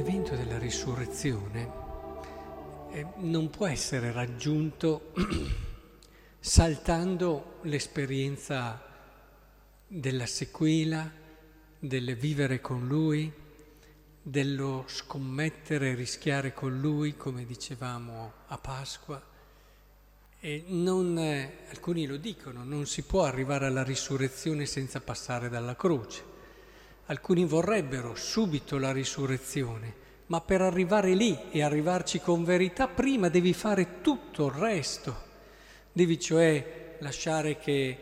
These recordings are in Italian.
L'evento della risurrezione eh, non può essere raggiunto saltando l'esperienza della sequela, del vivere con Lui, dello scommettere e rischiare con Lui, come dicevamo a Pasqua. Non, eh, alcuni lo dicono, non si può arrivare alla risurrezione senza passare dalla croce. Alcuni vorrebbero subito la risurrezione, ma per arrivare lì e arrivarci con verità, prima devi fare tutto il resto. Devi cioè lasciare che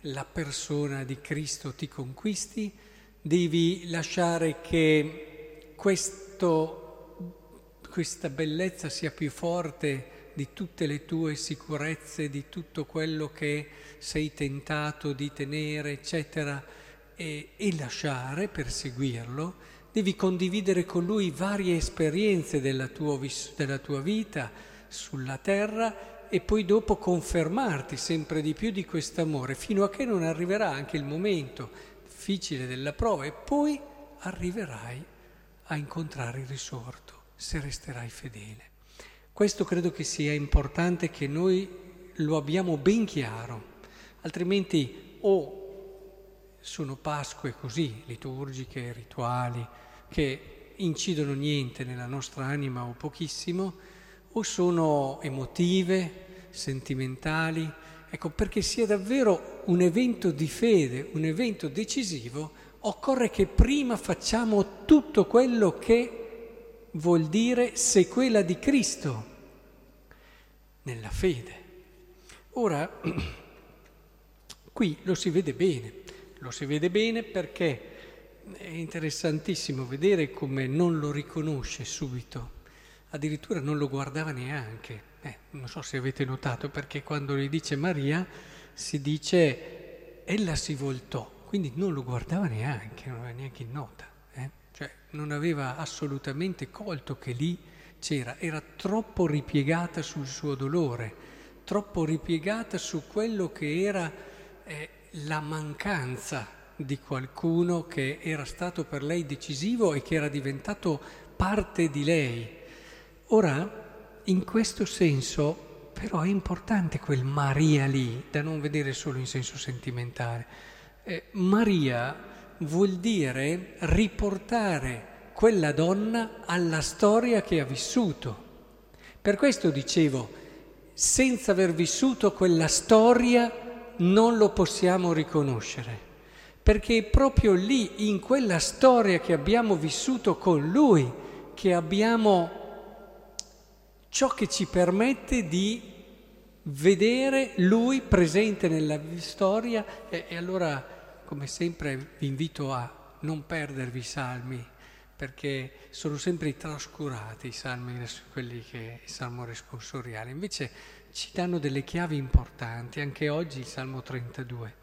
la persona di Cristo ti conquisti, devi lasciare che questo, questa bellezza sia più forte di tutte le tue sicurezze, di tutto quello che sei tentato di tenere, eccetera e, e lasciare per seguirlo, devi condividere con lui varie esperienze della tua, della tua vita sulla terra e poi dopo confermarti sempre di più di questo amore, fino a che non arriverà anche il momento difficile della prova e poi arriverai a incontrare il risorto, se resterai fedele. Questo credo che sia importante che noi lo abbiamo ben chiaro, altrimenti o sono Pasque così, liturgiche, rituali, che incidono niente nella nostra anima o pochissimo, o sono emotive, sentimentali. Ecco, perché sia davvero un evento di fede, un evento decisivo, occorre che prima facciamo tutto quello che vuol dire sequela di Cristo nella fede. Ora, qui lo si vede bene. Lo si vede bene perché è interessantissimo vedere come non lo riconosce subito, addirittura non lo guardava neanche. Eh, non so se avete notato perché quando gli dice Maria si dice ella si voltò, quindi non lo guardava neanche, non aveva neanche in nota, eh? cioè non aveva assolutamente colto che lì c'era, era troppo ripiegata sul suo dolore, troppo ripiegata su quello che era eh, la mancanza di qualcuno che era stato per lei decisivo e che era diventato parte di lei. Ora, in questo senso, però è importante quel Maria lì, da non vedere solo in senso sentimentale. Eh, Maria vuol dire riportare quella donna alla storia che ha vissuto. Per questo dicevo, senza aver vissuto quella storia non lo possiamo riconoscere, perché è proprio lì, in quella storia che abbiamo vissuto con Lui, che abbiamo ciò che ci permette di vedere Lui presente nella storia. E, e allora, come sempre, vi invito a non perdervi i salmi, perché sono sempre trascurati i salmi, quelli che il salmo responsoriale. Invece ci danno delle chiavi importanti, anche oggi il Salmo 32.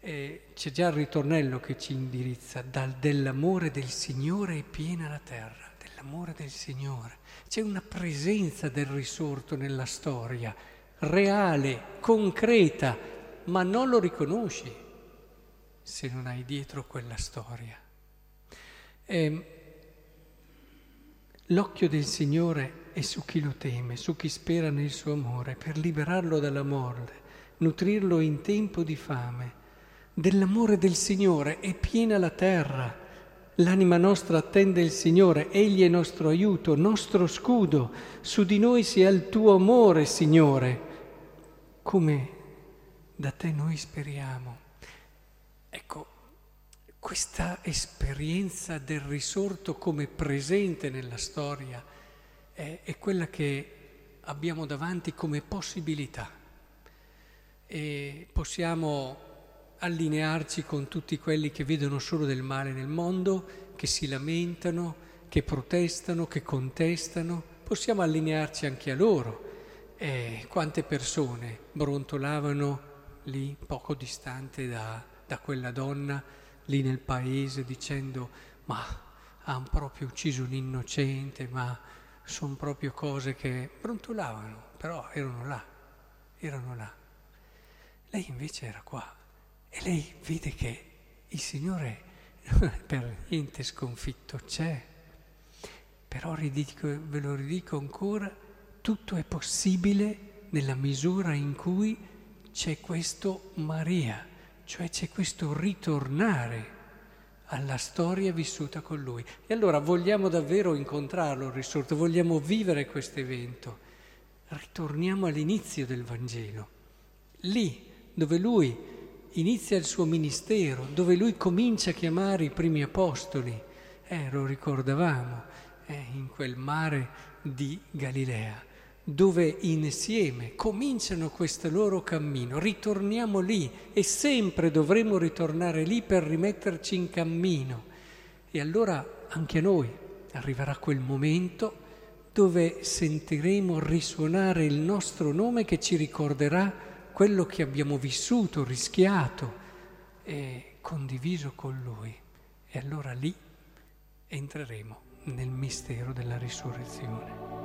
Eh, c'è già il ritornello che ci indirizza, dal dell'amore del Signore è piena la terra, dell'amore del Signore. C'è una presenza del risorto nella storia, reale, concreta, ma non lo riconosci se non hai dietro quella storia. Eh, l'occhio del Signore è su chi lo teme, su chi spera nel suo amore, per liberarlo dalla morte, nutrirlo in tempo di fame. Dell'amore del Signore è piena la terra. L'anima nostra attende il Signore, Egli è nostro aiuto, nostro scudo. Su di noi sia il tuo amore, Signore, come da te noi speriamo. Ecco, questa esperienza del risorto come presente nella storia è, è quella che abbiamo davanti come possibilità e possiamo allinearci con tutti quelli che vedono solo del male nel mondo, che si lamentano, che protestano, che contestano, possiamo allinearci anche a loro. E quante persone brontolavano lì poco distante da, da quella donna, lì nel paese, dicendo ma hanno proprio ucciso un innocente, ma sono proprio cose che brontolavano, però erano là, erano là. Lei invece era qua e lei vede che il Signore per niente sconfitto c'è Però ridico, ve lo ridico ancora, tutto è possibile nella misura in cui c'è questo Maria, cioè c'è questo ritornare alla storia vissuta con lui. E allora vogliamo davvero incontrarlo, il risorto, vogliamo vivere questo evento. Ritorniamo all'inizio del Vangelo, lì dove lui inizia il suo ministero, dove lui comincia a chiamare i primi apostoli. Eh, lo ricordavamo, eh, in quel mare di Galilea, dove insieme cominciano questo loro cammino. Ritorniamo lì e sempre dovremo ritornare lì per rimetterci in cammino. E allora anche a noi arriverà quel momento dove sentiremo risuonare il nostro nome che ci ricorderà quello che abbiamo vissuto, rischiato e condiviso con Lui. E allora lì entreremo nel mistero della risurrezione.